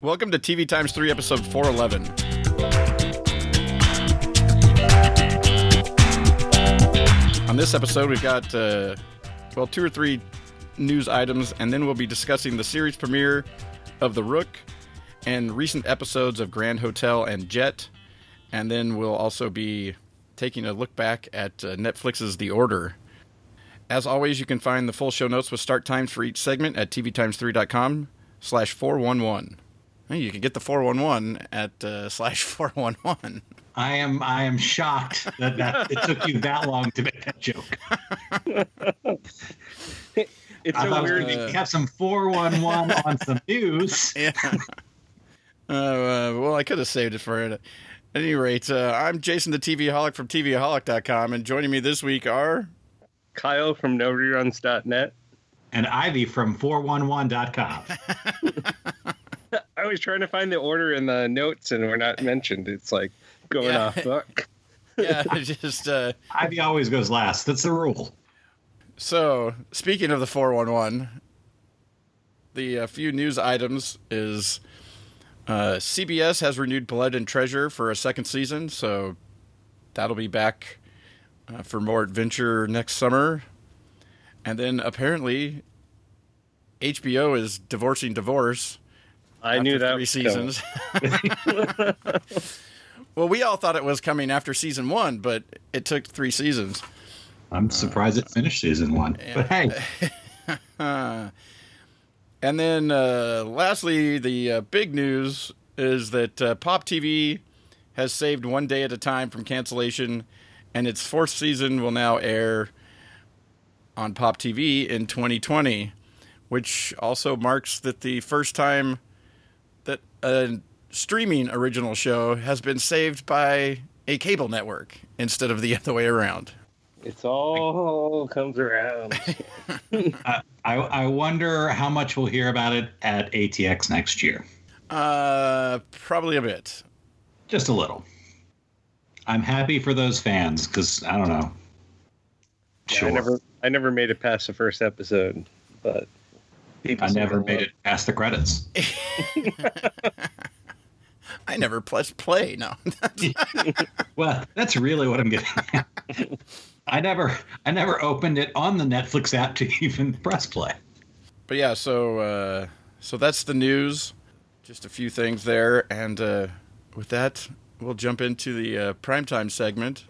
Welcome to TV Times 3, episode 411. On this episode, we've got, uh, well, two or three news items, and then we'll be discussing the series premiere of The Rook and recent episodes of Grand Hotel and Jett. And then we'll also be taking a look back at uh, Netflix's The Order. As always, you can find the full show notes with start times for each segment at tvtimes3.com slash 411. Hey, You can get the 411 at uh, slash 411. I am I am shocked that, that it took you that long to make that joke. It's I so thought weird. we have some 411 on some news. Yeah. Uh, uh, well, I could have saved it for it. At any rate, uh, I'm Jason the TV Holic from TVaholic.com, and joining me this week are. Kyle from NoReruns.net. And Ivey from 411.com. I was trying to find the order in the notes, and we're not mentioned. It's like going Yeah. off book. Yeah, just. Uh, Ivey always goes last. That's the rule. so, speaking of the 411, the uh, few news items is uh, CBS has renewed Blood and Treasure for a second season, so that'll be back uh, for more adventure next summer. And then apparently, HBO is divorcing divorce. I knew that three was seasons. well, we all thought it was coming after season one, but it took three seasons. I'm surprised it finished season one. But hey, And then, uh, lastly, the uh, big news is that uh, Pop TV has saved one day at a time from cancellation, and its fourth season will now air on Pop TV in 2020, which also marks that the first time that a streaming original show has been saved by a cable network instead of the other way around. It's all comes around. I, I wonder how much we'll hear about it at ATX next year. Uh, probably a bit. Just a little. I'm happy for those fans because I don't know. Yeah, Sure. I never, I never made it past the first episode, but people I never made it past the credits. I never pressed play. No. Well, that's really what I'm getting at. I never I never opened it on the Netflix app to even press play. but yeah, so uh, so that's the news. Just a few things there, and uh, with that, we'll jump into the uh, primetime segment.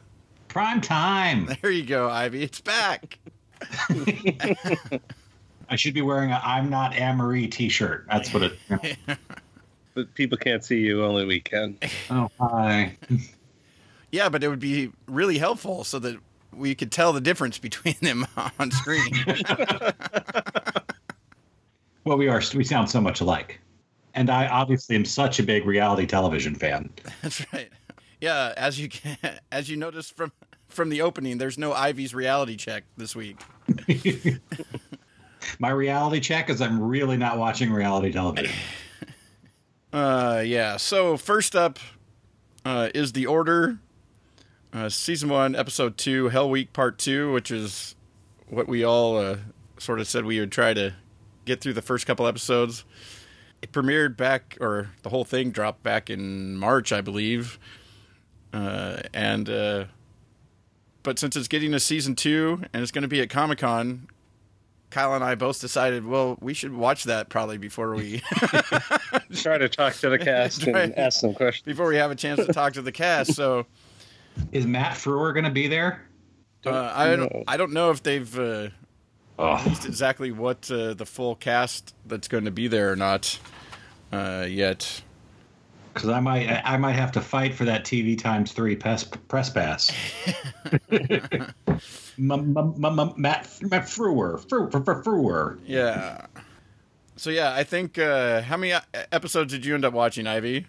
Prime time. There you go, Ivey. It's back. I should be wearing a I'm not Anne-Marie t-shirt. That's what it But people can't see you, only we can. Oh, hi. Yeah, but it would be really helpful so that we could tell the difference between them on screen. Well, we are we sound so much alike. And I obviously am such a big reality television fan. That's right. Yeah, as you can, as you noticed from from the opening, there's no Ivey's reality check this week. My reality check is I'm really not watching reality television. Uh, yeah. So first up uh, is the order, uh, season one, episode two, Hell Week Part Two, which is what we all uh, sort of said we would try to get through the first couple episodes. It premiered back, or the whole thing dropped back in March, I believe. Uh, and uh, but since it's getting a season two and it's going to be at Comic Con, Kyle and I both decided, well, we should watch that probably before we Try to talk to the cast and Right. ask some questions. before we have a chance to talk to the cast. So Is Matt Frewer going to be there? uh, I don't know. I don't know if they've uh, Oh, released exactly what uh, the full cast that's going to be there or not uh, yet. Because I might I might have to fight for that TV times three press press pass. M- m- m- m- Matt Matt Frewer Frewer Frewer- Frewer. Yeah. So yeah, I think uh, how many uh, episodes did you end up watching, Ivey?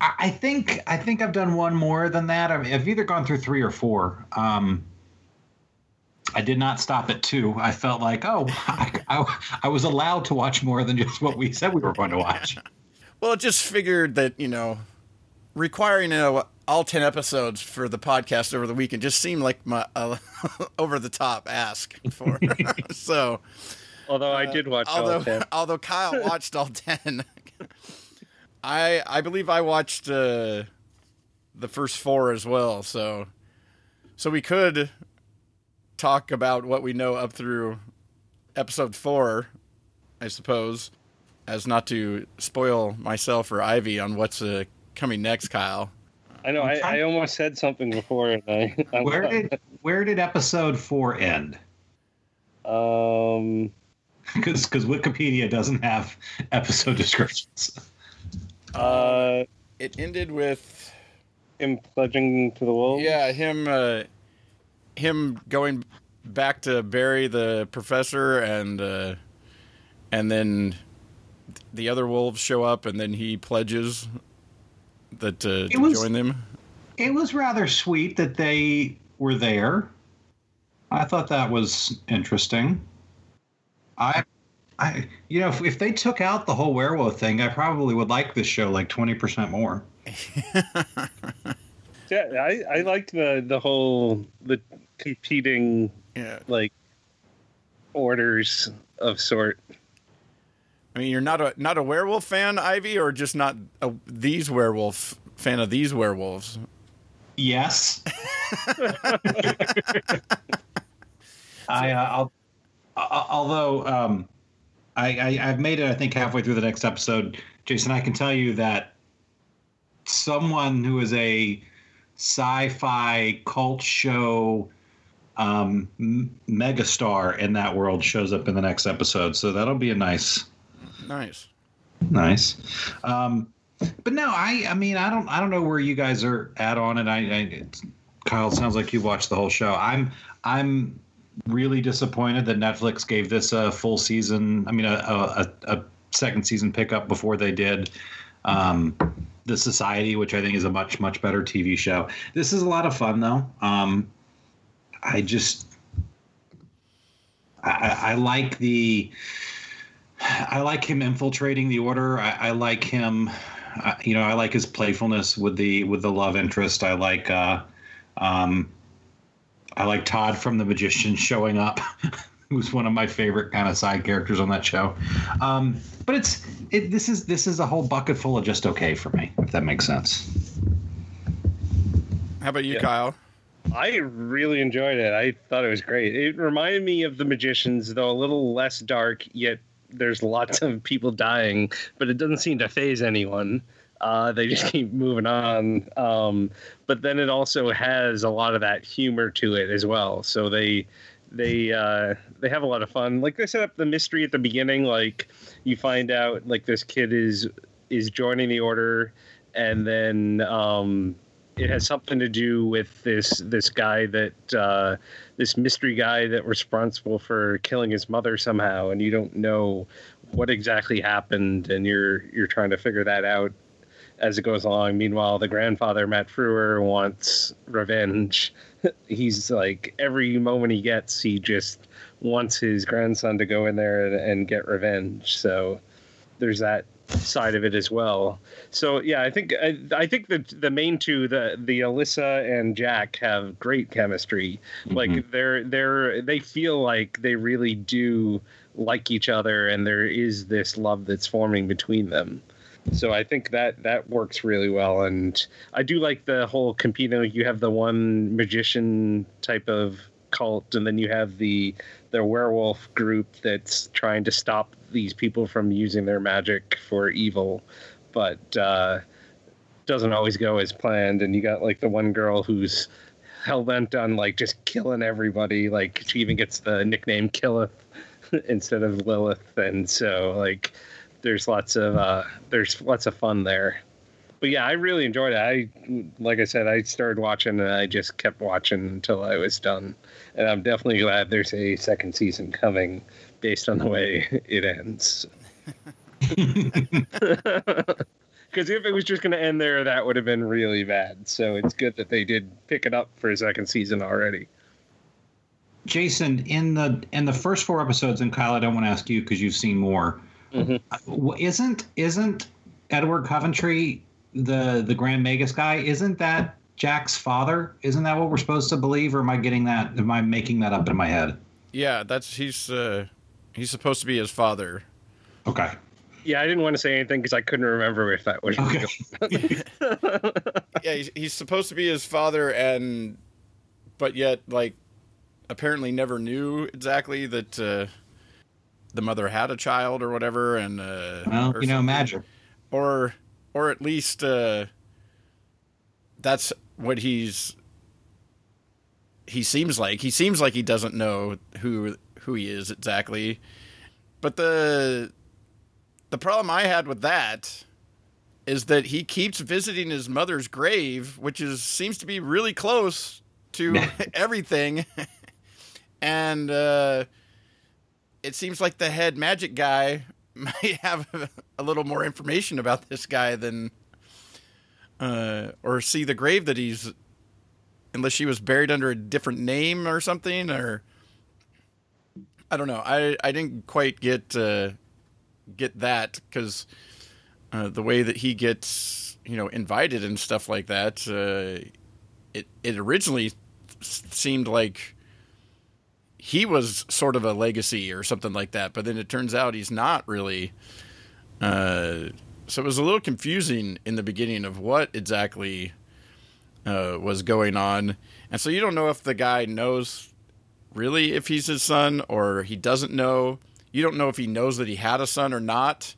I I think I think I've done one more than that. I mean, I've either gone through three or four. Um, I did not stop at two. I felt like, oh, I, I, I was allowed to watch more than just what we said we were going to watch. Well, it just figured that you know, requiring uh, all ten episodes for the podcast over the weekend just seemed like my uh, over the top ask for. so Although I did watch although all 10. although Kyle watched all ten. I I believe I watched uh, the first four as well, so so we could talk about what we know up through episode four, I suppose, as not to spoil myself or Ivey on what's uh, coming next, Kyle. I know. I, I almost said something before. And I, I Where did where did episode four end? um Because Wikipedia doesn't have episode descriptions. uh It ended with him pledging to the wolves? yeah him uh, him going back to bury the professor and uh, and then the other wolves show up and then he pledges that uh, to was- join them. It was rather sweet that they were there. I thought that was interesting. I, I, you know, if, if they took out the whole werewolf thing, I probably would like this show like twenty percent more. Yeah, I, I liked the the whole the competing Yeah, like orders of sort. I mean you're not a not a werewolf fan, Ivey, or just not a, these werewolf fan of these werewolves. Yes. I, uh, I'll, uh, although um, I, I, I've made it, I think halfway through the next episode, Jason. I can tell you that someone who is a sci-fi cult show um, m- megastar in that world shows up in the next episode. So that'll be a nice, Nice. nice. Um, but no, I, I mean, I don't, I don't know where you guys are at on it. I, I Kyle, sounds like you watched the whole show. I'm, I'm really disappointed that Netflix gave this a full season. I mean, a, a, a second season pickup before they did um, the Society, which I think is a much, much better TV show. This is a lot of fun, though. Um, I just, I I like the. I like him infiltrating the order. I, I like him, uh, you know, I like his playfulness with the with the love interest. I like, uh, um, I like Todd from The Magician showing up, who's one of my favorite kind of side characters on that show. Um, but it's it, this is this is a whole bucket full of just okay for me, if that makes sense. How about you, Yeah. Kyle? I really enjoyed it. I thought it was great. It reminded me of The Magicians, though a little less dark, yet there's lots of people dying, but it doesn't seem to phase anyone. Uh, they just keep moving on. Um, but then it also has a lot of that humor to it as well. So they they uh, they have a lot of fun. Like they set up the mystery at the beginning. Like you find out like this kid is is joining the order, and then um, it has something to do with this this guy that uh, this mystery guy that responsible for killing his mother somehow, and you don't know what exactly happened, and you're you're trying to figure that out as it goes along. Meanwhile, the grandfather Matt Frewer wants revenge. He's like every moment he gets, he just wants his grandson to go in there and, and get revenge. So there's that side of it as well. So yeah, I think I, I think the the main two, the the Alyssa and Jack, have great chemistry. Mm-hmm. Like they're they're they feel like they really do like each other, and there is this love that's forming between them. So I think that that works really well, and I do like the whole competing. Like you have the one magician type of cult, and then you have the the werewolf group that's trying to stop these people from using their magic for evil, but uh, doesn't always go as planned. And you got like the one girl who's hell bent on like just killing everybody. Like she even gets the nickname Killeth instead of Lilith, and so like there's lots of uh, there's lots of fun there. But yeah, I really enjoyed it. I like I said, I started watching and I just kept watching until I was done. And I'm definitely glad there's a second season coming based on the way it ends. Because if it was just going to end there, that would have been really bad. So it's good that they did pick it up for a second season already. Jason, in the in the first four episodes, and Kyle, I don't want to ask you because you've seen more. Mhm. Uh, Isn't isn't Edward Coventry the the Grand Magus guy? Isn't that Jack's father? Isn't that what we're supposed to believe, or am I getting that? Am I making that up in my head? Yeah, that's he's uh, he's supposed to be his father. Okay. Yeah, I didn't want to say anything because I couldn't remember if that was Okay. yeah, he's, he's supposed to be his father, and but yet, like, apparently never knew exactly that uh, the mother had a child or whatever, and uh, Well, you know, something. magic. or or at least uh, that's what he's. He seems like. He seems like he doesn't know who who he is exactly, but the the problem I had with that is that he keeps visiting his mother's grave, which is seems to be really close to everything, and uh, it seems like the head magic guy might have a little more information about this guy than, uh, or see the grave that he's, unless she was buried under a different name or something, or I don't know. I I didn't quite get. Uh, get that because uh, the way that he gets you know invited and stuff like that uh, it it originally seemed like he was sort of a legacy or something like that but then it turns out he's not really uh, so it was a little confusing in the beginning of what exactly uh, was going on. And so you don't know if the guy knows really if he's his son or he doesn't know. You don't know if he knows that he had a son or not,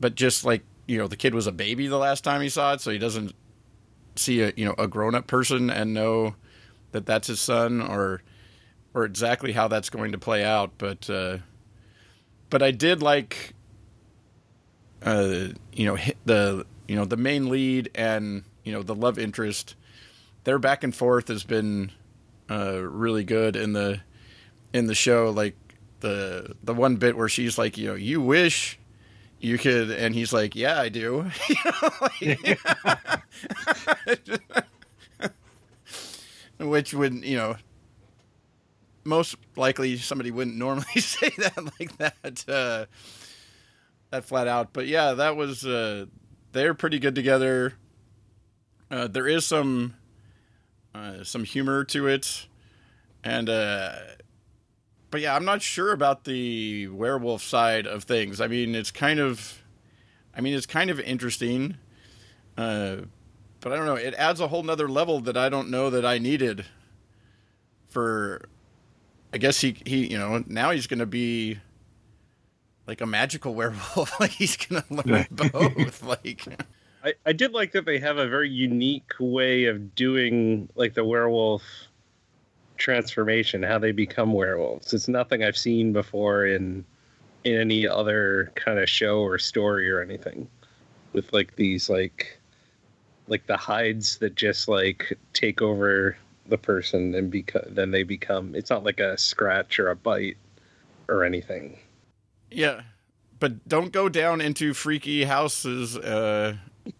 but just like you know, the kid was a baby the last time he saw it, so he doesn't see a you know a grown up person and know that that's his son or or exactly how that's going to play out. But uh, but I did like uh, you know the you know the main lead and you know the love interest. Their back and forth has been uh, really good in the in the show. Like the the one bit where she's like, you know, you wish you could, and he's like, yeah, I do. Which would you know, most likely somebody wouldn't normally say that like that. Uh, that flat out, but yeah, that was uh, they're pretty good together. Uh, there is some uh, some humor to it, and uh, but yeah, I'm not sure about the werewolf side of things. I mean, it's kind of, I mean, it's kind of interesting, uh, but I don't know. It adds a whole nother level that I don't know that I needed. For, I guess he he you know now he's gonna be. Like a magical werewolf, like he's gonna learn both. Like, I, I did like that they have a very unique way of doing like the werewolf transformation, how they become werewolves. It's nothing I've seen before in in any other kind of show or story or anything. With like these like like the hides that just like take over the person and become then they become it's not like a scratch or a bite or anything. Yeah, but don't go down into freaky houses uh,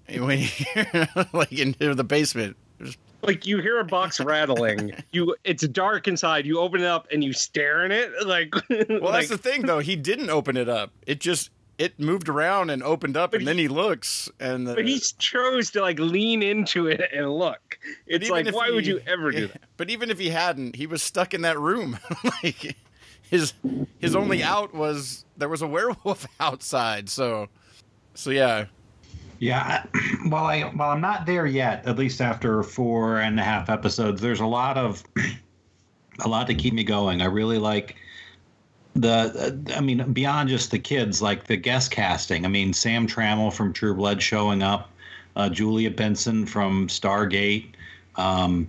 when like into the basement. Just- like you hear a box rattling you it's dark inside you open it up and you stare in it like Well, that's the thing, though. He didn't open it up. It just it moved around and opened up, But and then he looks, and the, but he chose to like lean into it and look it's like why would you ever do that But even if he hadn't, he was stuck in that room. like his his only out was there was a werewolf outside. So so yeah, Yeah, while I while I'm not there yet, at least after four and a half episodes, there's a lot of a lot to keep me going. I really like the I mean beyond just the kids, like the guest casting. I mean Sam Trammell from True Blood showing up, uh, Julia Benson from Stargate, um,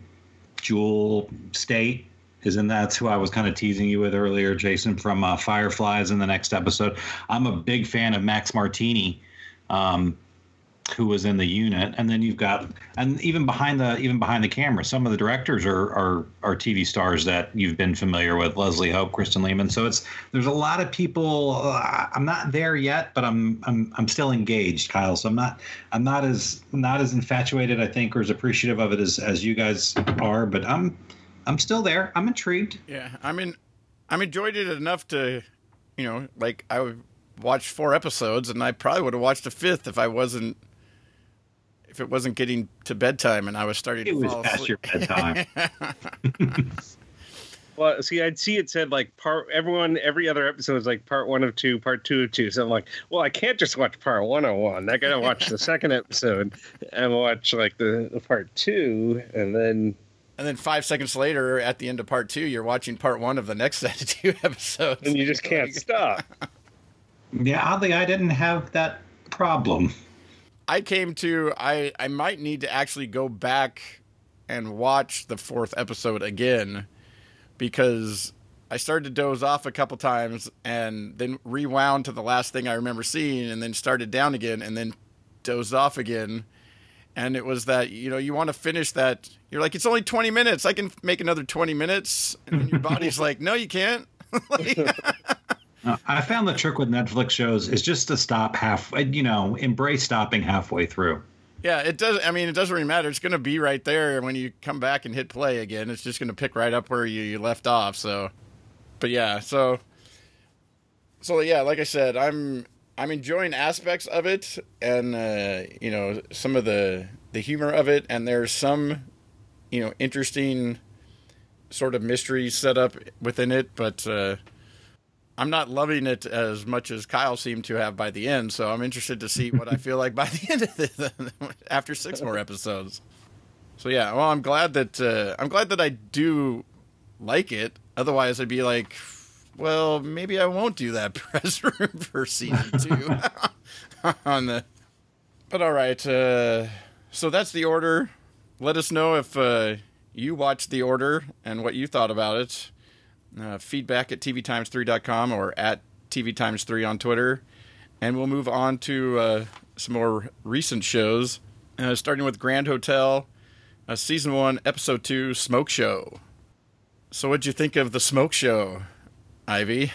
Jewel Staite is in that's who I was kind of teasing you with earlier, Jason from uh, Fireflies in the next episode. I'm a big fan of Max Martini. Um, who was in the unit, and then you've got, and even behind the even behind the camera, some of the directors are are are TV stars that you've been familiar with, Leslie Hope, Kristen Lehman. So it's there's a lot of people. Uh, I'm not there yet, but I'm I'm I'm still engaged, Kyle. So I'm not I'm not as not as infatuated, I think, or as appreciative of it as as you guys are. But I'm I'm still there. I'm intrigued. yeah. I mean, I'm enjoyed it enough to, you know, like I watched four episodes, and I probably would have watched a fifth if I wasn't. If it wasn't getting to bedtime and I was starting It to was fall past asleep. your bedtime. Well, see, I'd see it said like part everyone every other episode is like part one of two, part two of two. So I'm like, well, I can't just watch part one of one. I gotta watch the second episode and watch like the, the part two, and then And then five seconds later, at the end of part two, you're watching part one of the next set of two episodes. and you just can't stop. Yeah, oddly, I didn't have that problem. I came to I I might need to actually go back and watch the fourth episode again because I started to doze off a couple times and then rewound to the last thing I remember seeing and then started down again and then dozed off again. And it was that, you know, you want to finish that. You're like, it's only 20 minutes. I can make another 20 minutes. And then your body's like, no, you can't. Like- Uh, I found the trick with Netflix shows is just to stop half, you know, embrace stopping halfway through. Yeah, it does. I mean, it doesn't really matter. It's going to be right there when you come back and hit play again. It's just going to pick right up where you, you left off. So, but yeah, so, so yeah, like I said, I'm I'm enjoying aspects of it, and uh, you know some of the the humor of it, and there's some you know interesting sort of mystery set up within it, but. Uh, I'm not loving it as much as Kyle seemed to have by the end, so I'm interested to see what I feel like by the end of the after six more episodes. So yeah, well, I'm glad that uh, I'm glad that I do like it. Otherwise, I'd be like, well, maybe I won't do that press room for season two. On the, but all right. Uh, so that's the order. Let us know if uh, you watched the order and what you thought about it uh, feedback at tvtimes3.com or at tvtimes3 on Twitter. And we'll move on to uh, some more recent shows, uh, starting with Grand Hotel, uh, Season 1, Episode 2, Smoke Show. So, what'd you think of the Smoke Show, Ivey?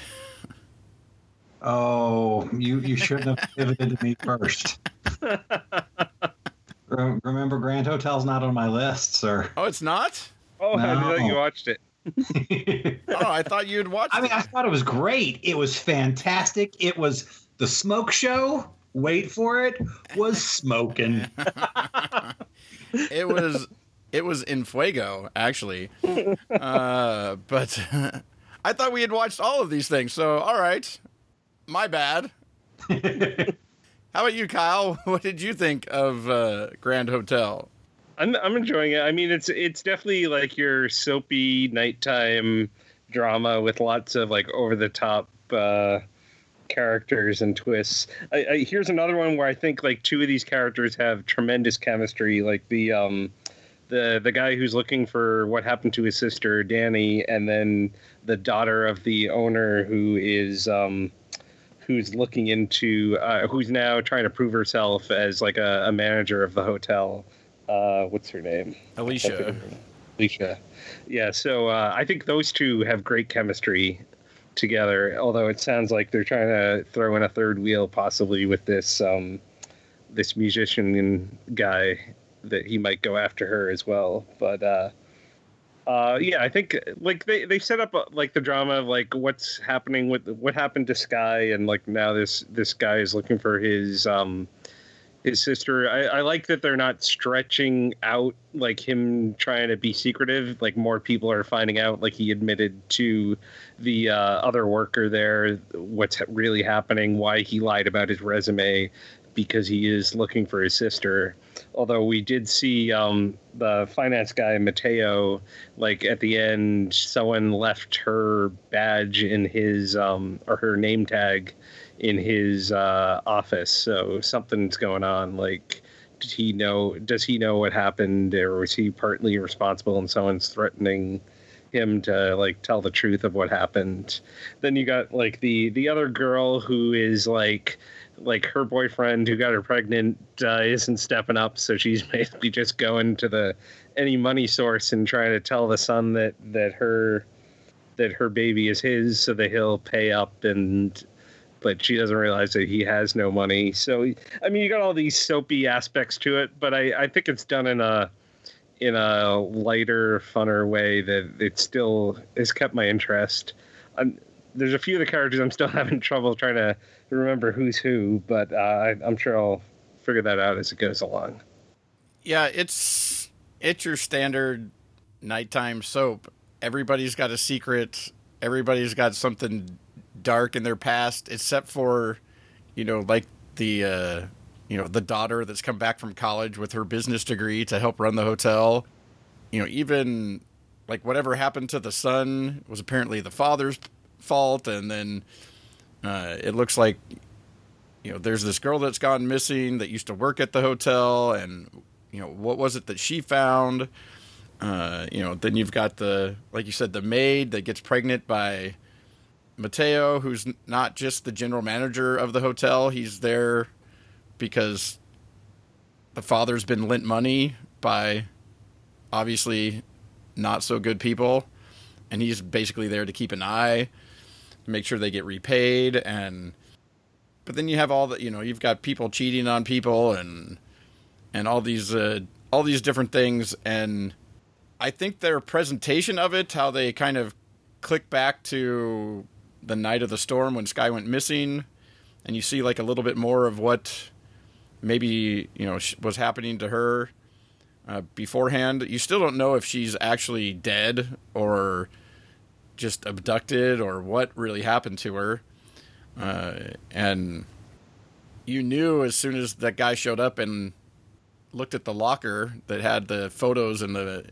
Oh, you you shouldn't have pivoted to me first. Remember, Grand Hotel's not on my list, sir. Oh, it's not? Oh, I No. thought you watched it. Oh, I thought you'd watched I mean, I thought it was great. It was fantastic. It was the smoke show. Wait for it. Was smoking. It was it was in Fuego, actually. Uh, but I thought we had watched all of these things. So, all right, my bad. How about you, Kyle? What did you think of uh, Grand Hotel? I'm I'm enjoying it. I mean, it's it's definitely like your soapy nighttime drama with lots of like over the top uh, characters and twists. I, I, here's another one where I think like two of these characters have tremendous chemistry. Like the um the the guy who's looking for what happened to his sister Danny, and then the daughter of the owner who is um who's looking into uh, who's now trying to prove herself as like a, a manager of the hotel. Uh, what's her name? Alicia. Alicia. Yeah, so uh, I think those two have great chemistry together. Although it sounds like they're trying to throw in a third wheel, possibly with this um, this musician guy that he might go after her as well. But uh, uh, yeah, I think like they they set up uh, like the drama of like what's happening with what happened to Sky, and like now this this guy is looking for his um his sister. I, I like that they're not stretching out like him trying to be secretive. Like more people are finding out. Like he admitted to the uh, other worker there what's really happening, why he lied about his resume because he is looking for his sister. Although we did see um, the finance guy Mateo, like at the end, someone left her badge in his um, or her name tag in his uh, office. So something's going on. Like, did he know? Does he know what happened, or was he partly responsible and someone's threatening? him to like tell the truth of what happened then you got like the the other girl who is like like her boyfriend who got her pregnant uh, isn't stepping up so she's basically just going to the any money source and trying to tell the son that that her that her baby is his so that he'll pay up and but she doesn't realize that he has no money so i mean you got all these soapy aspects to it but i i think it's done in a in a lighter, funner way that it still has kept my interest. I'm, there's a few of the characters I'm still having trouble trying to remember who's who, but uh, I, I'm sure I'll figure that out as it goes along. Yeah, it's it's your standard nighttime soap. everybody's got a secret. Everybody's got something dark in their past, except for, you know, like the, uh, you know, the daughter that's come back from college with her business degree to help run the hotel. You know, even like whatever happened to the son was apparently the father's fault, and then uh, it looks like, you know, there's this girl that's gone missing that used to work at the hotel, and you know, what was it that she found? Uh, you know, then you've got the, like you said, the maid that gets pregnant by Mateo, who's not just the general manager of the hotel. He's there because the father's been lent money by obviously not so good people. And he's basically there to keep an eye, make sure they get repaid. And, but then you have all the, you know, you've got people cheating on people and, and all these, uh, all these different things. And, I think their presentation of it, how they kind of click back to the night of the storm when Sky went missing, and you see like a little bit more of what maybe you know was happening to her uh, beforehand. You still don't know if she's actually dead or just abducted or what really happened to her. Uh, and you knew as soon as that guy showed up and looked at the locker that had the photos and the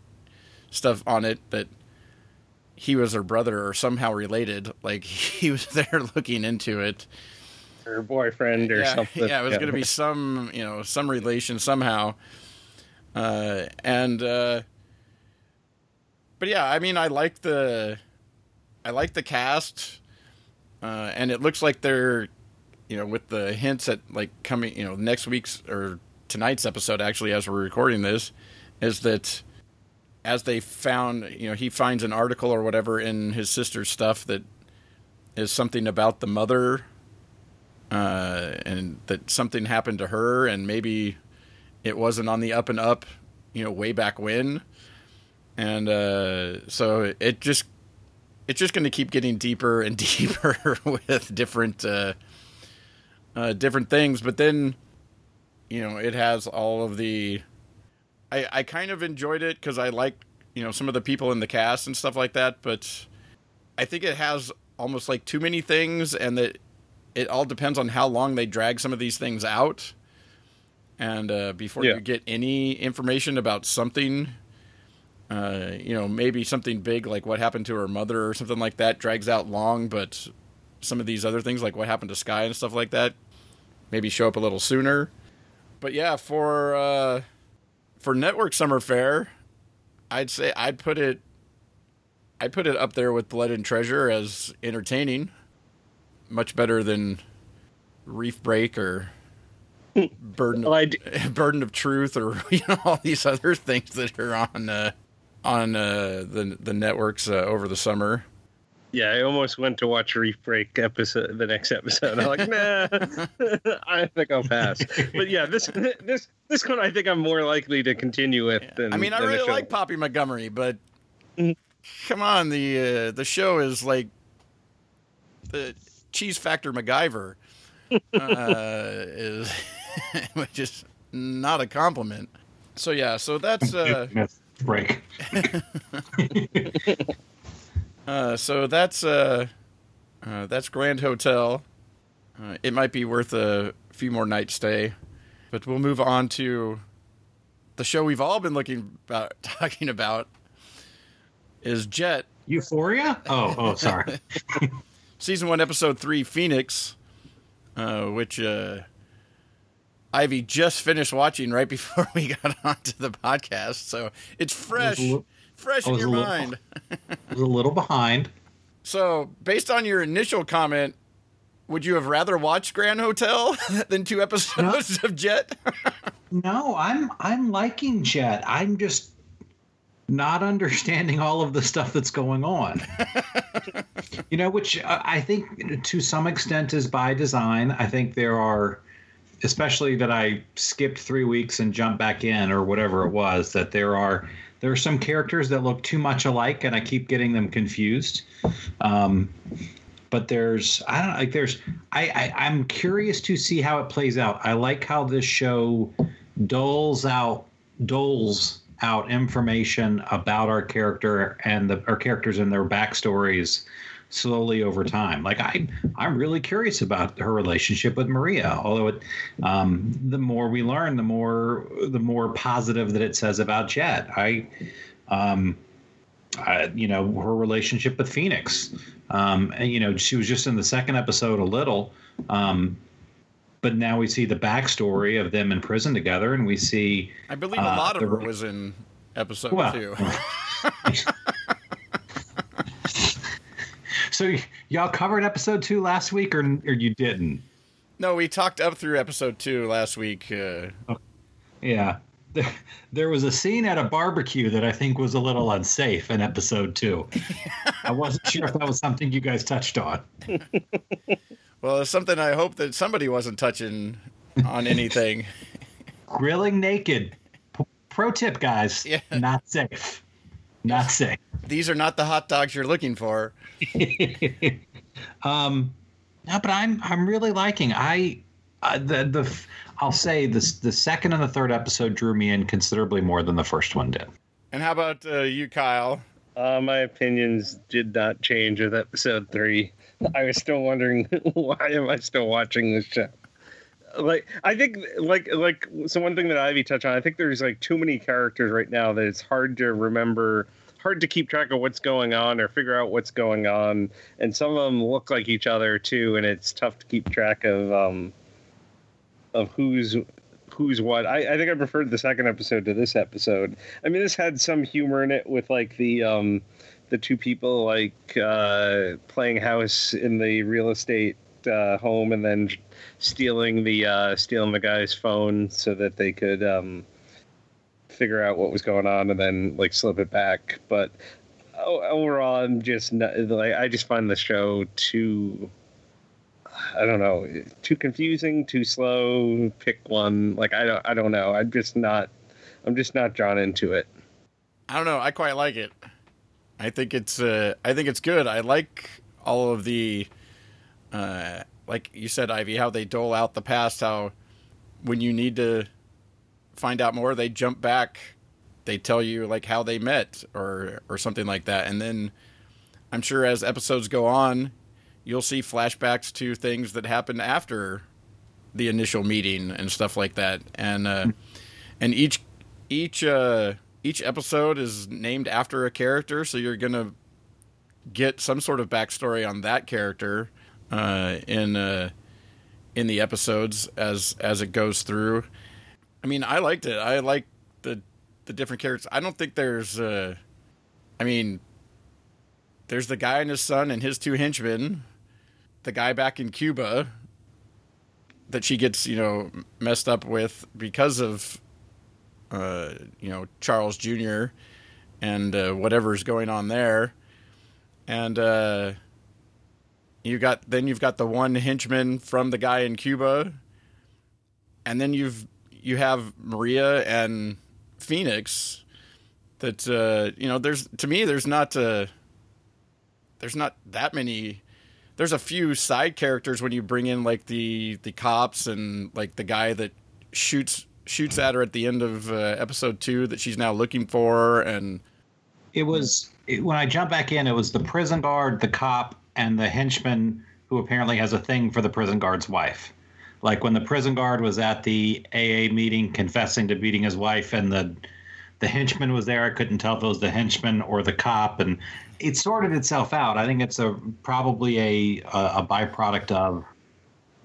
stuff on it that he was her brother or somehow related. Like he was there looking into it. Her boyfriend or yeah, something. Yeah, it was yeah. going to be some, you know, some relation somehow. Uh, and, uh, but yeah, I mean, I like the, I like the cast, uh, and it looks like they're, you know, with the hints at like coming, you know, next week's or tonight's episode actually, as we're recording this, is that as they found, you know, he finds an article or whatever in his sister's stuff that is something about the mother, uh, and that something happened to her, and maybe it wasn't on the up and up, you know, way back when, and uh, so it just it's just going to keep getting deeper and deeper with different uh, uh, different things, but then you know it has all of the I, I kind of enjoyed it because I like you know some of the people in the cast and stuff like that, but I think it has almost like too many things, and that it all depends on how long they drag some of these things out, and uh, before Yeah. you get any information about something. Uh, you know, maybe something big like what happened to her mother or something like that drags out long, but some of these other things like what happened to Sky and stuff like that maybe show up a little sooner. But yeah, for uh, for network summer fair, I'd say I'd put it I'd put it up there with Blood and Treasure as entertaining. Much better than Reef Break or Burden Well, d- Burden of Truth or you know all these other things that are on uh, on uh, the the networks uh, over the summer. Yeah, I almost went to watch Reef Break episode, the next episode. I'm like, nah, I think I'll pass. But yeah, this this this one I think I'm more likely to continue with. Than, I mean, I than the really like Poppy Montgomery, but Mhm. come on, the uh, the show is like the cheese factor MacGyver, uh, is which is not a compliment. So yeah, so that's uh, Myth break. uh, so that's uh, uh, that's Grand Hotel. Uh, it might be worth a few more nights stay, but we'll move on to the show we've all been looking about talking about is Jett Euphoria? Oh, oh, sorry. season one, episode three, Phoenix, uh, which uh, Ivey just finished watching right before we got onto the podcast, so it's fresh, li- fresh in your little- mind. I was a little behind. So, based on your initial comment, would you have rather watched Grand Hotel than two episodes of Jett? No, I'm I'm liking Jett. I'm just not understanding all of the stuff that's going on. you know, which uh, I think to some extent is by design. I think there are, especially that I skipped three weeks and jumped back in or whatever it was. That there are there are some characters that look too much alike, and I keep getting them confused. Um, but there's I don't like there's I, I I'm curious to see how it plays out. I like how this show doles out doles out information about our character and the our characters and their backstories slowly over time. Like I, I'm really curious about her relationship with Maria. Although it, um, the more we learn, the more the more positive that it says about Jett. I, um, I, you know, her relationship with Phoenix. Um, and you know, she was just in the second episode a little. Um, but now we see the backstory of them in prison together, and we see. I believe a uh, lot of the- her was in episode Well, two. So y- y'all covered episode two last week, or or you didn't? no, we talked up through episode two last week. Uh, Yeah. There, there was a scene at a barbecue that I think was a little unsafe in episode two. I wasn't sure if that was something you guys touched on. well, it's something I hope that somebody wasn't touching on anything. Grilling naked. P- pro tip, guys. Yeah. Not safe. Not safe. These are not the hot dogs you're looking for. um, no, but I'm I'm really liking. I uh, the the I'll say this the second and the third episode drew me in considerably more than the first one did. And how about uh, you, Kyle? Uh, my opinions did not change with episode three. I was still wondering why am I still watching this show? Like I think like like so one thing that Ivey touched on, I think there's like too many characters right now that it's hard to remember hard to keep track of what's going on or figure out what's going on. And some of them look like each other too, and it's tough to keep track of um of who's who's what. I, I think I preferred the second episode to this episode. I mean, this had some humor in it with like the um, the two people like uh, playing house in the real estate uh, home and then stealing the uh, stealing the guy's phone so that they could um, figure out what was going on and then like slip it back. But overall, I'm just not, like I just find the show too. I don't know, too confusing, too slow. Pick one. Like I don't, I don't know. I'm just not, I'm just not drawn into it. I don't know. I quite like it. I think it's uh, I think it's good. I like all of the, uh, like you said, Ivey, how they dole out the past. How when you need to find out more, they jump back. They tell you like how they met or or something like that, and then I'm sure as episodes go on, you'll see flashbacks to things that happened after the initial meeting and stuff like that. And uh, and each each uh, each episode is named after a character, so you're gonna get some sort of backstory on that character uh, in uh, in the episodes as as it goes through. I mean, I liked it. I like the the different characters. I don't think there's. Uh, I mean, there's the guy and his son and his two henchmen. The guy back in Cuba that she gets, you know, messed up with because of, uh, you know, Charles Jr. and uh, whatever's going on there, and uh, you got then you've got the one henchman from the guy in Cuba, and then you've you have Maria and Phoenix. That uh, you know, there's to me, there's not uh, there's not that many there's a few side characters when you bring in like the the cops and like the guy that shoots shoots at her at the end of uh, episode two that she's now looking for and It was it, when I jump back in. It was the prison guard, the cop, and the henchman who apparently has a thing for the prison guard's wife. Like when the prison guard was at the AA meeting confessing to beating his wife, and the the henchman was there. I couldn't tell if it was the henchman or the cop, and it sorted itself out. I think it's a probably a a, a byproduct of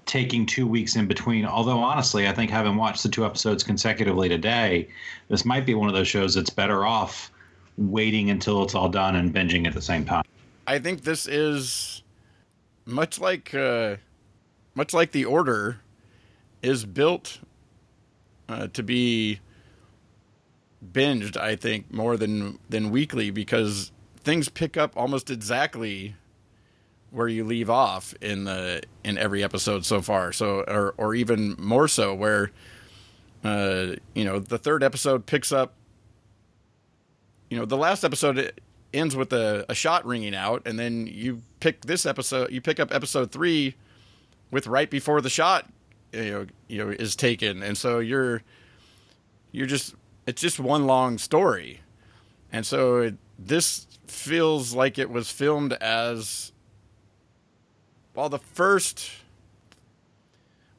taking two weeks in between. Although honestly, I think having watched the two episodes consecutively today, this might be one of those shows that's better off waiting until it's all done and binging at the same time. I think this is much like uh, much like the order is built uh, to be binged. I think more than than weekly because things pick up almost exactly where you leave off in the in every episode so far. So or or even more so where uh, you know the third episode picks up. You know the last episode ends with a, a shot ringing out, and then you pick this episode. You pick up episode three with right before the shot, you know, you know, is taken, and so you're you're just it's just one long story, and so it, this feels like it was filmed as while the first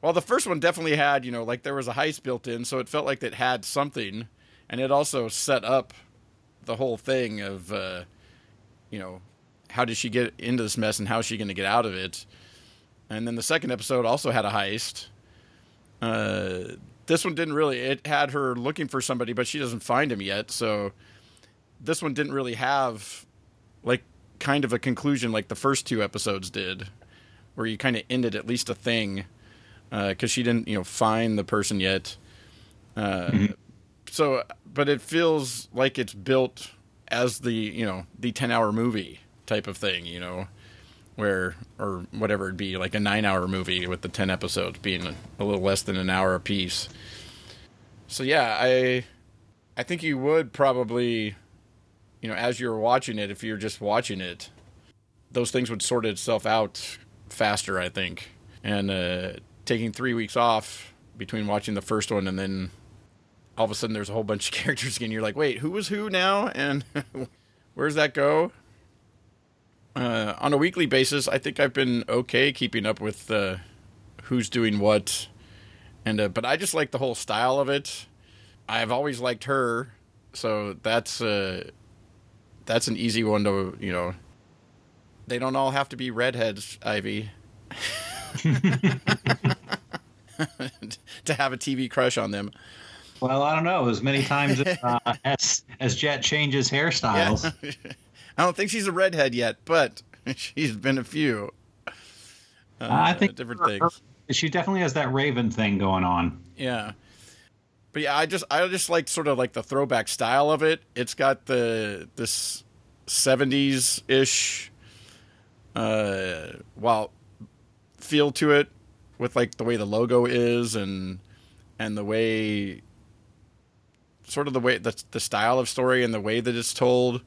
well the first one definitely had you know like there was a heist built in so it felt like it had something and it also set up the whole thing of uh, you know how did she get into this mess and how is she going to get out of it? And then the second episode also had a heist. Uh, this one didn't really it had her looking for somebody but she doesn't find him yet so this one didn't really have like kind of a conclusion like the first two episodes did where you kind of ended at least a thing because uh, she didn't you know find the person yet. Uh, mm-hmm. So but it feels like it's built as the you know the 10 hour movie type of thing you know where or whatever it'd be like a nine hour movie with the 10 episodes being a, little less than an hour a piece so yeah i i think you would probably you know as you're watching it if you're just watching it those things would sort itself out faster i think. And uh, taking three weeks off between watching the first one and then all of a sudden there's a whole bunch of characters again you're like wait who was who now and where does that go uh, on a weekly basis, I think I've been okay keeping up with uh, who's doing what, and uh, but I just like the whole style of it. I've always liked her, so that's uh, that's an easy one to you know. They don't all have to be redheads, Ivey. to have a TV crush on them. Well, I don't know. As many times uh, as as Jett changes hairstyles. Yeah. I don't think she's a redhead yet, but she's been a few. Uh, I think different her, things. She definitely has that Raven thing going on. Yeah, but yeah, I just I just like sort of like the throwback style of it. It's got the this seventies ish, uh, well, feel to it with like the way the logo is and and the way sort of the way the the style of story and the way that it's told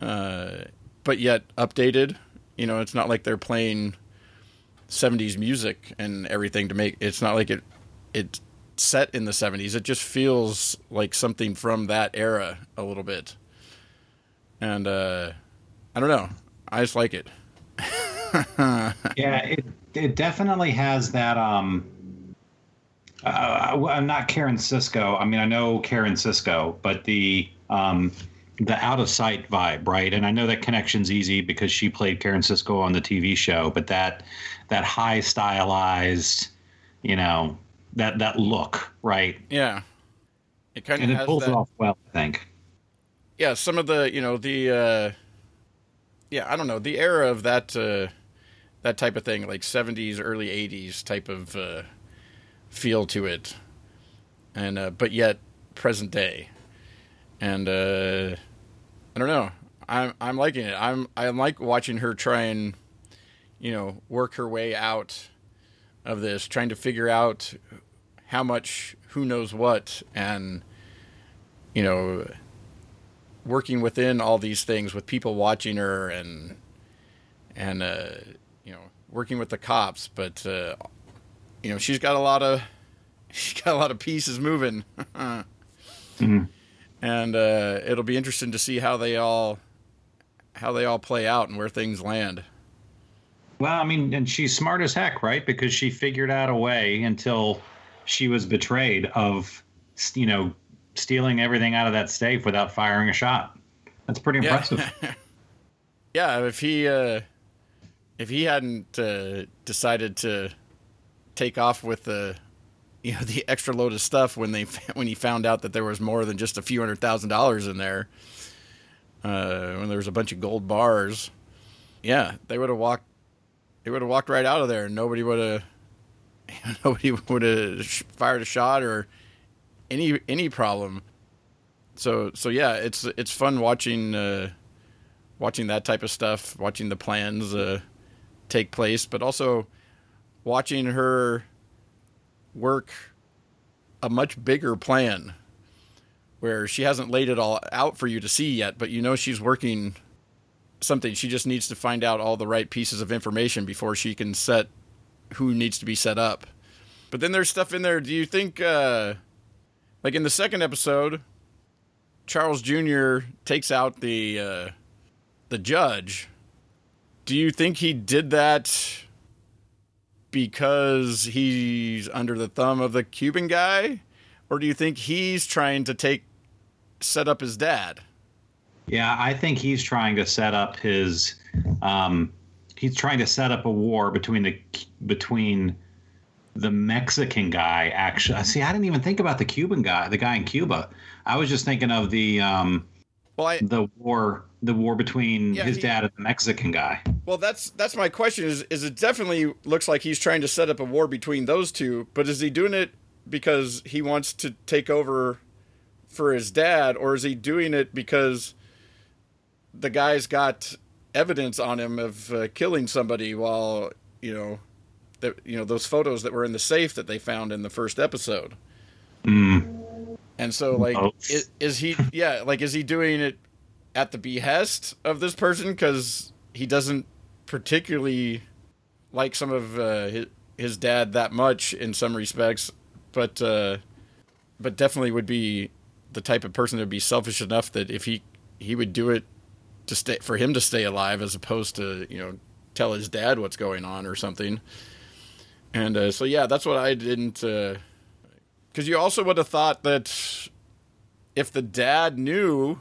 uh, but yet updated. You know, it's not like they're playing 70s music and everything to make it's not like it it's set in the 70s. It just feels like something from that era a little bit. And uh, I don't know. I just like it. yeah, it it definitely has that um uh, I'm not Karen Sisco. I mean, I know Karen Sisco, but the um, the out of sight vibe, right? And I know that connection's easy because she played Karen Sisco on the TV show, but that that high stylized, you know, that that look, right? Yeah, it kind of and it pulls that, off well, I think. Yeah, some of the you know the uh, yeah I don't know the era of that uh, that type of thing, like '70s, early '80s type of uh, feel to it, and uh, but yet present day and uh, I don't know. I'm I'm liking it. I'm I like watching her try and you know work her way out of this, trying to figure out how much who knows what, and you know working within all these things with people watching her and and uh, you know working with the cops, but uh, you know she's got a lot of she's got a lot of pieces moving. mm-hmm and uh, it'll be interesting to see how they all how they all play out and where things land. Well, I mean, and she's smart as heck, right? Because she figured out a way until she was betrayed of, you know, stealing everything out of that safe without firing a shot. That's pretty impressive. Yeah, yeah if he uh, if he hadn't uh, decided to take off with the you know the extra load of stuff when they when he found out that there was more than just a few hundred thousand dollars in there. Uh, when there was a bunch of gold bars, yeah, they would have walked. They would have walked right out of there, and nobody would have. Nobody would have fired a shot or any any problem. So so yeah, it's it's fun watching uh, watching that type of stuff, watching the plans uh, take place, but also watching her work a much bigger plan where she hasn't laid it all out for you to see yet, but you know she's working something. She just needs to find out all the right pieces of information before she can set who needs to be set up. But then there's stuff in there. Do you think, uh, like in the second episode, Charles Jr. takes out the uh, the judge. Do you think he did that because he's under the thumb of the Cuban guy, or do you think he's trying to take set up his dad? Yeah, I think he's trying to set up his. Um, he's trying to set up a war between the between the Mexican guy. Actually, see, I didn't even think about the Cuban guy, the guy in Cuba. I was just thinking of the um, Well, I the war, the war between Yeah, his he- dad and the Mexican guy. well that's that's my question is is it definitely looks like he's trying to set up a war between those two, but is he doing it because he wants to take over for his dad or is he doing it because the guy's got evidence on him of uh, killing somebody while, you know, that you know those photos that were in the safe that they found in the first episode. And so, like, is, is he? Yeah, like, is he doing it at the behest of this person because he doesn't particularly like some of uh, his, his dad that much in some respects, but uh, but definitely would be the type of person to be selfish enough that if he he would do it to stay for him to stay alive as opposed to you know tell his dad what's going on or something. And uh, so yeah, that's what I didn't. Because you also would have thought that if the dad knew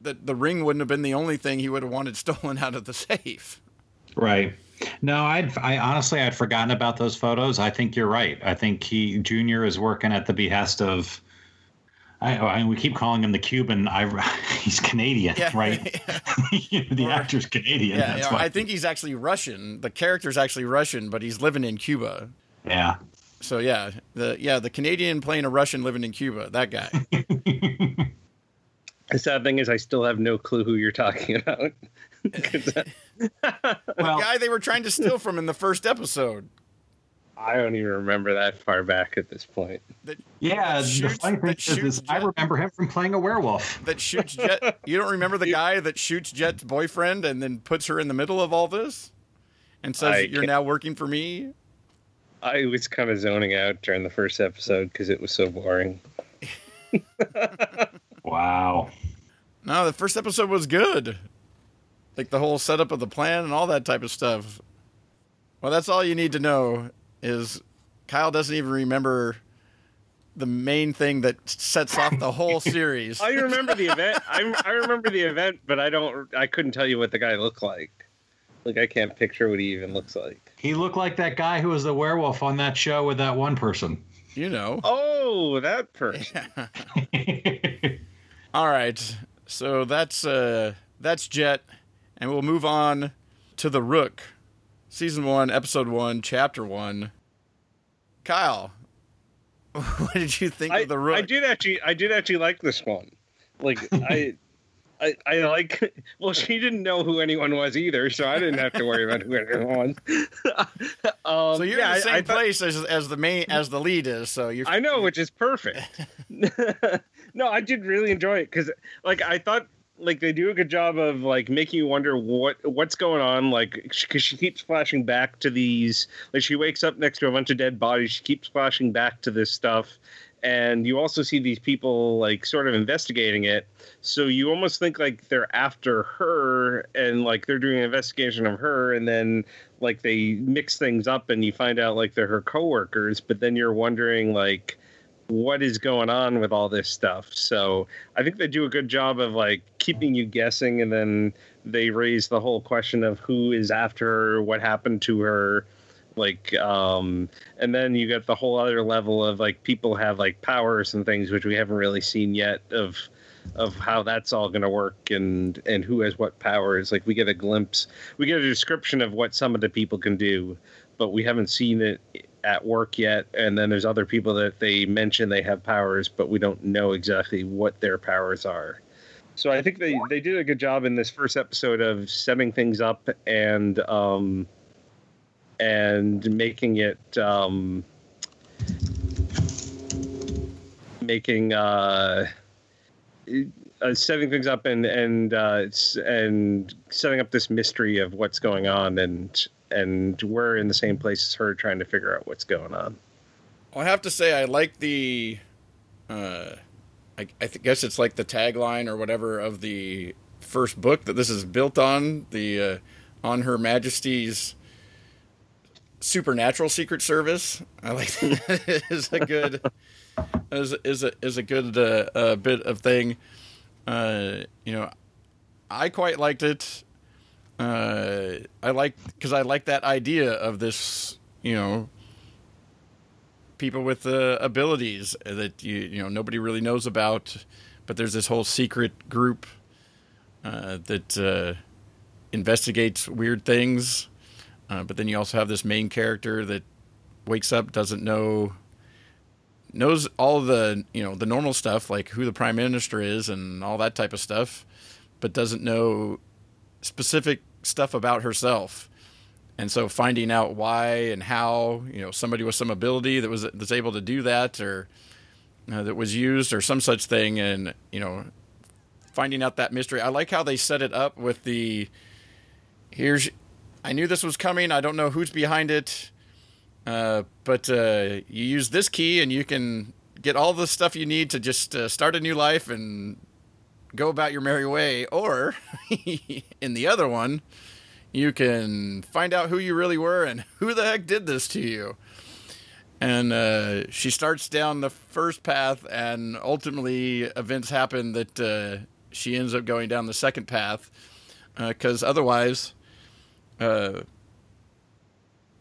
that the ring wouldn't have been the only thing he would have wanted stolen out of the safe. Right. No, I'd I honestly I'd forgotten about those photos. I think you're right. I think he Junior is working at the behest of. I, I we keep calling him the Cuban. I he's Canadian, Yeah. right? the Or- actor's Canadian. Yeah, that's you know, why. I think he's actually Russian. The character's actually Russian, but he's living in Cuba. yeah. So yeah, the yeah the Canadian playing a Russian living in Cuba. That guy. The sad thing is, I still have no clue who you're talking about. 'Cause Well, the guy they were trying to steal from in the first episode. I don't even remember that far back at this point. That, yeah. that The funny thing that is, shoots is I remember him from playing a werewolf. that shoots Jett. You don't remember the guy that shoots Jett's boyfriend and then puts her in the middle of all this, and says I you're can't- now working for me. I was kind of zoning out during the first episode because it was so boring. Wow. No, the first episode was good. Like the whole setup of the plan and all that type of stuff. Well, that's all you need to know is Kyle doesn't even remember the main thing that sets off the whole series. I remember the event. I, I remember the event, but I don't. I couldn't tell you what the guy looked like. Like I can't picture what he even looks like. He looked like that guy who was the werewolf on that show with that one person. You know. Oh, that person. All right. So that's uh that's Jett and we'll move on to The Rook. Season 1, episode 1, chapter 1. Kyle, what did you think I, of The Rook? I did actually. I did actually like this one. Like I. I, I like well she didn't know who anyone was either so i didn't have to worry about who anyone was um, So you're yeah, in the same I thought- place as as the main as the lead is. So you're. I know, which is perfect. no, I did really enjoy it because, like, I thought like they do a good job of like making you wonder what what's going on. Like, because she keeps flashing back to these. Like, she wakes up next to a bunch of dead bodies. She keeps flashing back to this stuff, and you also see these people like sort of investigating it. So you almost think like they're after her, and like they're doing an investigation of her, and then like they mix things up, and you find out like they're her coworkers. But then you're wondering like what is going on with all this stuff. So I think they do a good job of like keeping you guessing, and then they raise the whole question of who is after her, what happened to her, like, um, and then you get the whole other level of like people have like powers and things which we haven't really seen yet of of how that's all going to work and and who has what powers. Like we get a glimpse we get a description of what some of the people can do but we haven't seen it at work yet. And then there's other people that they mention they have powers but we don't know exactly what their powers are. So i think they they did a good job in this first episode of setting things up and um and making it um making uh uh, setting things up and and uh, and setting up this mystery of what's going on and and we're in the same place as her trying to figure out what's going on. I have to say I like the uh, I, I guess it's like the tagline or whatever of the first book that this is built on the uh, on Her Majesty's supernatural secret service. I like that is a good is is a is a good uh, uh, bit of thing. Uh, you know, I quite liked it. Uh, I like because I like that idea of this. You know, people with uh, abilities that you you know nobody really knows about, but there's this whole secret group uh, that investigates weird things. Uh, but then you also have this main character that wakes up, doesn't know, knows all the you know the normal stuff like who the prime minister is and all that type of stuff, but doesn't know specific stuff about herself. And so finding out why and how you know somebody with some ability that was that's able to do that or uh, that was used or some such thing, and you know finding out that mystery. I like how they set it up with the here's I knew this was coming. I don't know who's behind it, uh, but uh, you use this key and you can get all the stuff you need to just uh, start a new life and go about your merry way. Or in the other one, you can find out who you really were and who the heck did this to you. And uh, she starts down the first path, and ultimately, events happen that uh, she ends up going down the second path because otherwise uh,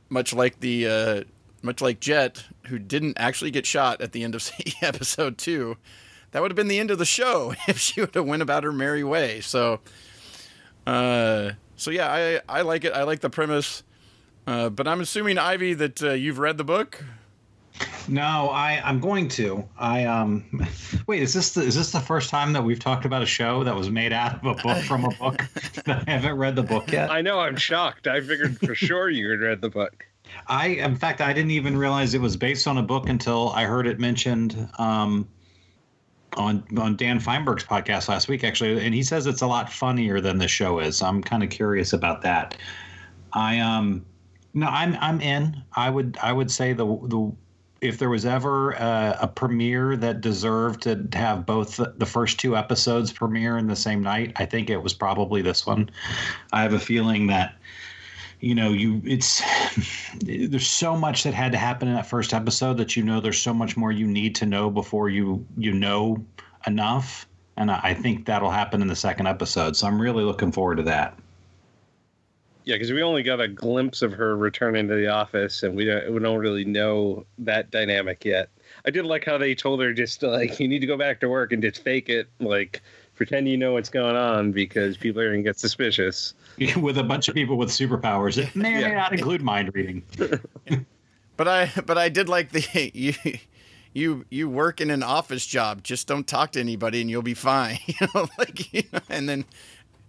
much like the uh, much like Jett, who didn't actually get shot at the end of episode two, that would have been the end of the show if she would have went about her merry way. So, uh, so yeah, I I like it. I like the premise, uh, but I'm assuming Ivey that uh, you've read the book. No, I I'm going to. I um wait, is this the is this the first time that we've talked about a show that was made out of a book from a book? I haven't read the book yet. I know, I'm shocked. I figured for sure you had read the book. I in fact I didn't even realize it was based on a book until I heard it mentioned um on on Dan Fienberg's podcast last week actually and he says it's a lot funnier than the show is. I'm kind of curious about that. I um no, I'm I'm in. I would I would say the the if there was ever a, a, premiere that deserved to have both the first two episodes premiere in the same night, I think it was probably this one. I have a feeling that you know you it's there's so much that had to happen in that first episode that you know there's so much more you need to know before you you know enough and I think that'll happen in the second episode. So I'm really looking forward to that. Yeah, because we only got a glimpse of her returning to the office, and we don't we don't really know that dynamic yet. I did like how they told her just to, like you need to go back to work and just fake it, like pretend you know what's going on because people are gonna get suspicious. with a bunch of people with superpowers, it may or may not include mind reading. but I but I did like the you you you work in an office job. Just don't talk to anybody, and you'll be fine. You know, like you know, and then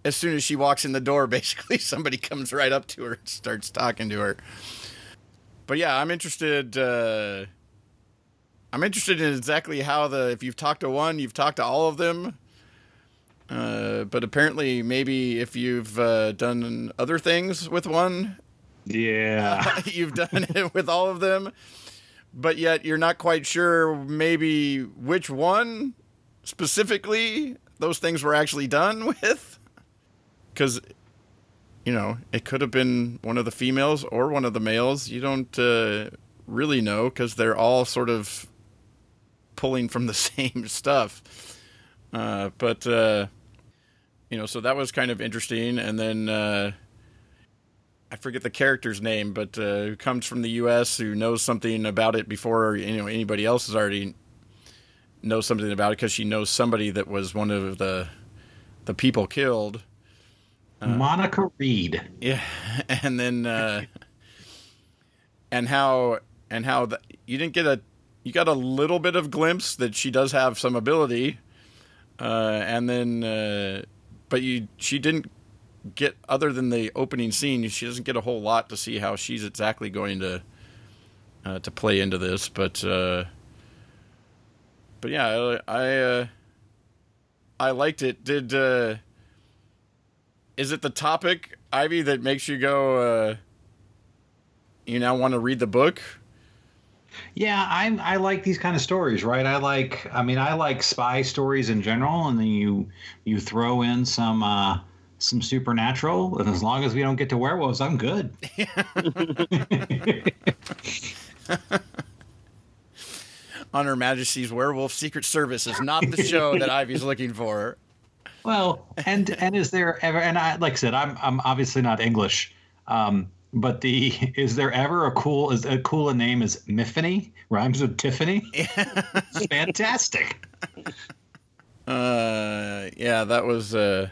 as soon as she walks in the door, basically somebody comes right up to her and starts talking to her. But yeah, I'm interested. Uh, I'm interested in exactly how the if you've talked to one, you've talked to all of them. Uh, but apparently, maybe if you've uh, done other things with one, yeah, you've done it with all of them. But yet, you're not quite sure maybe which one specifically those things were actually done with because you know it could have been one of the females or one of the males. You don't uh, really know because they're all sort of pulling from the same stuff. Uh, but uh, you know, so that was kind of interesting. And then uh, I forget the character's name, but uh, who comes from the U.S. who knows something about it before you know anybody else has already knows something about it because she knows somebody that was one of the the people killed uh, Monica Reed. Yeah, and then uh, and how and how the, you didn't get a you got a little bit of glimpse that she does have some ability, uh, and then uh, but you she didn't get other than the opening scene. She doesn't get a whole lot to see how she's exactly going to uh, to play into this, but uh, but yeah, I I, uh, I liked it. Did uh, is it the topic, Ivey, that makes you go, uh, you now want to read the book? Yeah, I I like these kind of stories, right? I like I mean I like spy stories in general, and then you you throw in some uh, some supernatural, and as long as we don't get to werewolves, I'm good. On Her Majesty's Werewolf Secret Service is not the show that Ivey's looking for. Well, and and is there ever? And I like I said, I'm I'm obviously not English, um, but the is there ever a cool is a cool a name as Myfanwy rhymes with Tiffany? It's fantastic. Uh, yeah, that was uh,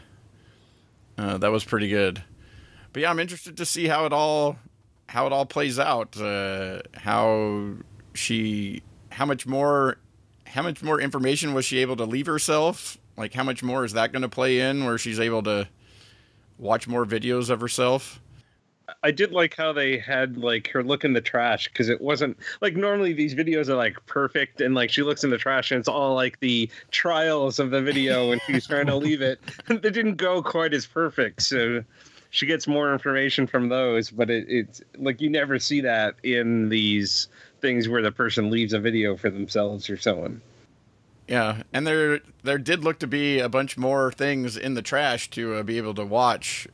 uh, that was pretty good. But yeah, I'm interested to see how it all how it all plays out. Uh, how she, how much more, how much more information was she able to leave herself? Like, how much more is that going to play in where she's able to watch more videos of herself? I did like how they had like her look in the trash because it wasn't like normally these videos are like perfect and like she looks in the trash and it's all like the trials of the video when she's trying to leave it. they didn't go quite as perfect, so she gets more information from those. But it, it's like you never see that in these things where the person leaves a video for themselves or so on. Yeah, and there there did look to be a bunch more things in the trash to uh, be able to watch,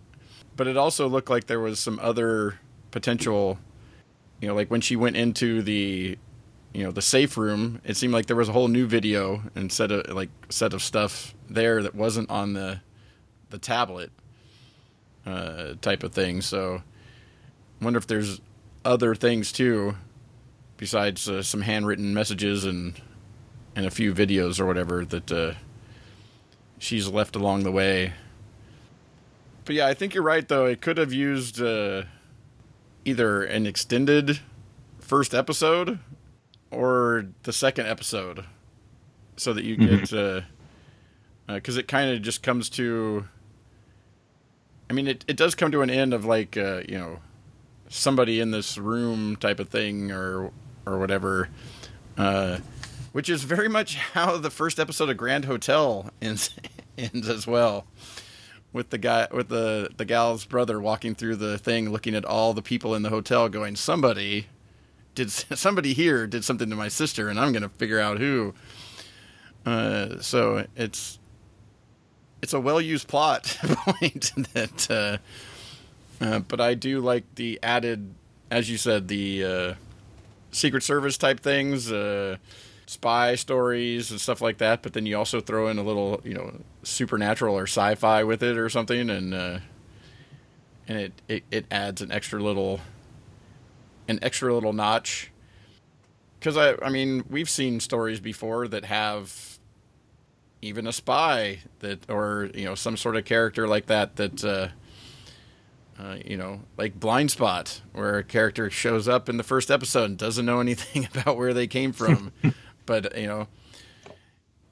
but it also looked like there was some other potential, you know, like when she went into the, you know, the safe room, it seemed like there was a whole new video and set of like set of stuff there that wasn't on the, the tablet, uh, type of thing. So, I wonder if there's other things too, besides uh, some handwritten messages and and a few videos or whatever that uh, she's left along the way. But yeah, I think you're right though. It could have used uh, either an extended first episode or the second episode, so that you get because uh, uh, it kind of just comes to. I mean, it, it does come to an end of like uh, you know somebody in this room type of thing or or whatever. Which is very much how the first episode of Grand Hotel ends ends as well, with the guy with the the gal's brother walking through the thing, looking at all the people in the hotel, going, "Somebody did somebody here did something to my sister, and I'm gonna figure out who." Uh, so it's it's a well used plot point that, uh, uh, but I do like the added, as you said, the uh, Secret Service type things uh, spy stories and stuff like that. But then you also throw in a little, you know, supernatural or sci-fi with it or something, and uh, and it, it it adds an extra little an extra little notch. Because I I mean we've seen stories before that have even a spy that or you know some sort of character like that that. Uh, uh, you know, like Blindspot, where a character shows up in the first episode and doesn't know anything about where they came from, but you know,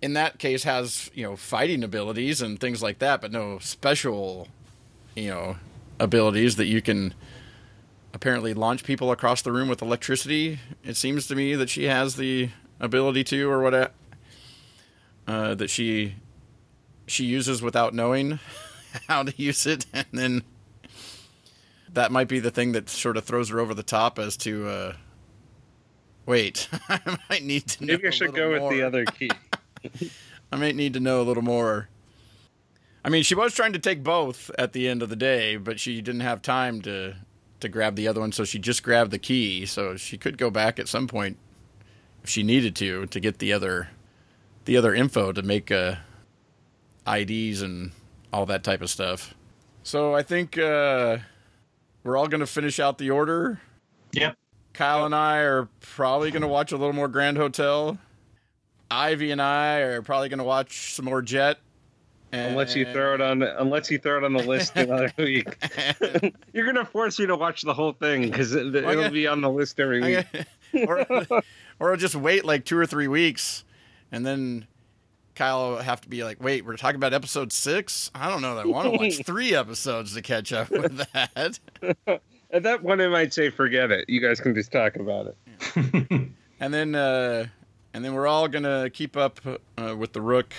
in that case has you know fighting abilities and things like that, but no special, you know, abilities that you can apparently launch people across the room with electricity. It seems to me that she has the ability to, or what, uh, that she she uses without knowing how to use it, and then that might be the thing that sort of throws her over the top as to uh, wait i might need to know Maybe I should go more. with the other key. i might need to know a little more i mean she was trying to take both at the end of the day but she didn't have time to to grab the other one so she just grabbed the key so she could go back at some point if she needed to to get the other the other info to make uh ids and all that type of stuff so i think uh we're all going to finish out the order. Yep. Kyle and I are probably going to watch a little more Grand Hotel. Ivey and I are probably going to watch some more Jett. And... Unless you throw it on, unless you throw it on the list another week, you're gonna force me to watch the whole thing because it, will Okay. be on the list every week. or, or just wait like two or three weeks, and then Kyle will have to be like, "Wait, we're talking about episode six? I don't know that I want to watch three episodes to catch up with that." At that point, I might say, forget it. You guys can just talk about it. and then uh, and then we're all gonna keep up uh, with the Rook.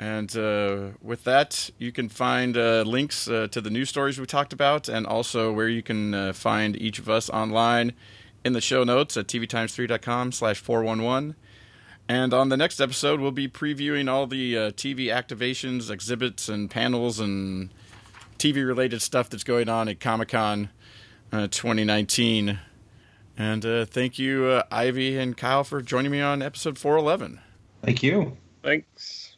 And uh, with that, you can find uh, links uh, to the news stories we talked about, and also where you can uh, find each of us online. in the show notes at tvtimes3.com slash 411. And on the next episode, we'll be previewing all the uh, TV activations, exhibits, and panels and TV related stuff that's going on at Comic Con uh, 2019. And uh, thank you, uh, Ivey and Kyle, for joining me on episode 411. Thank you. Thanks.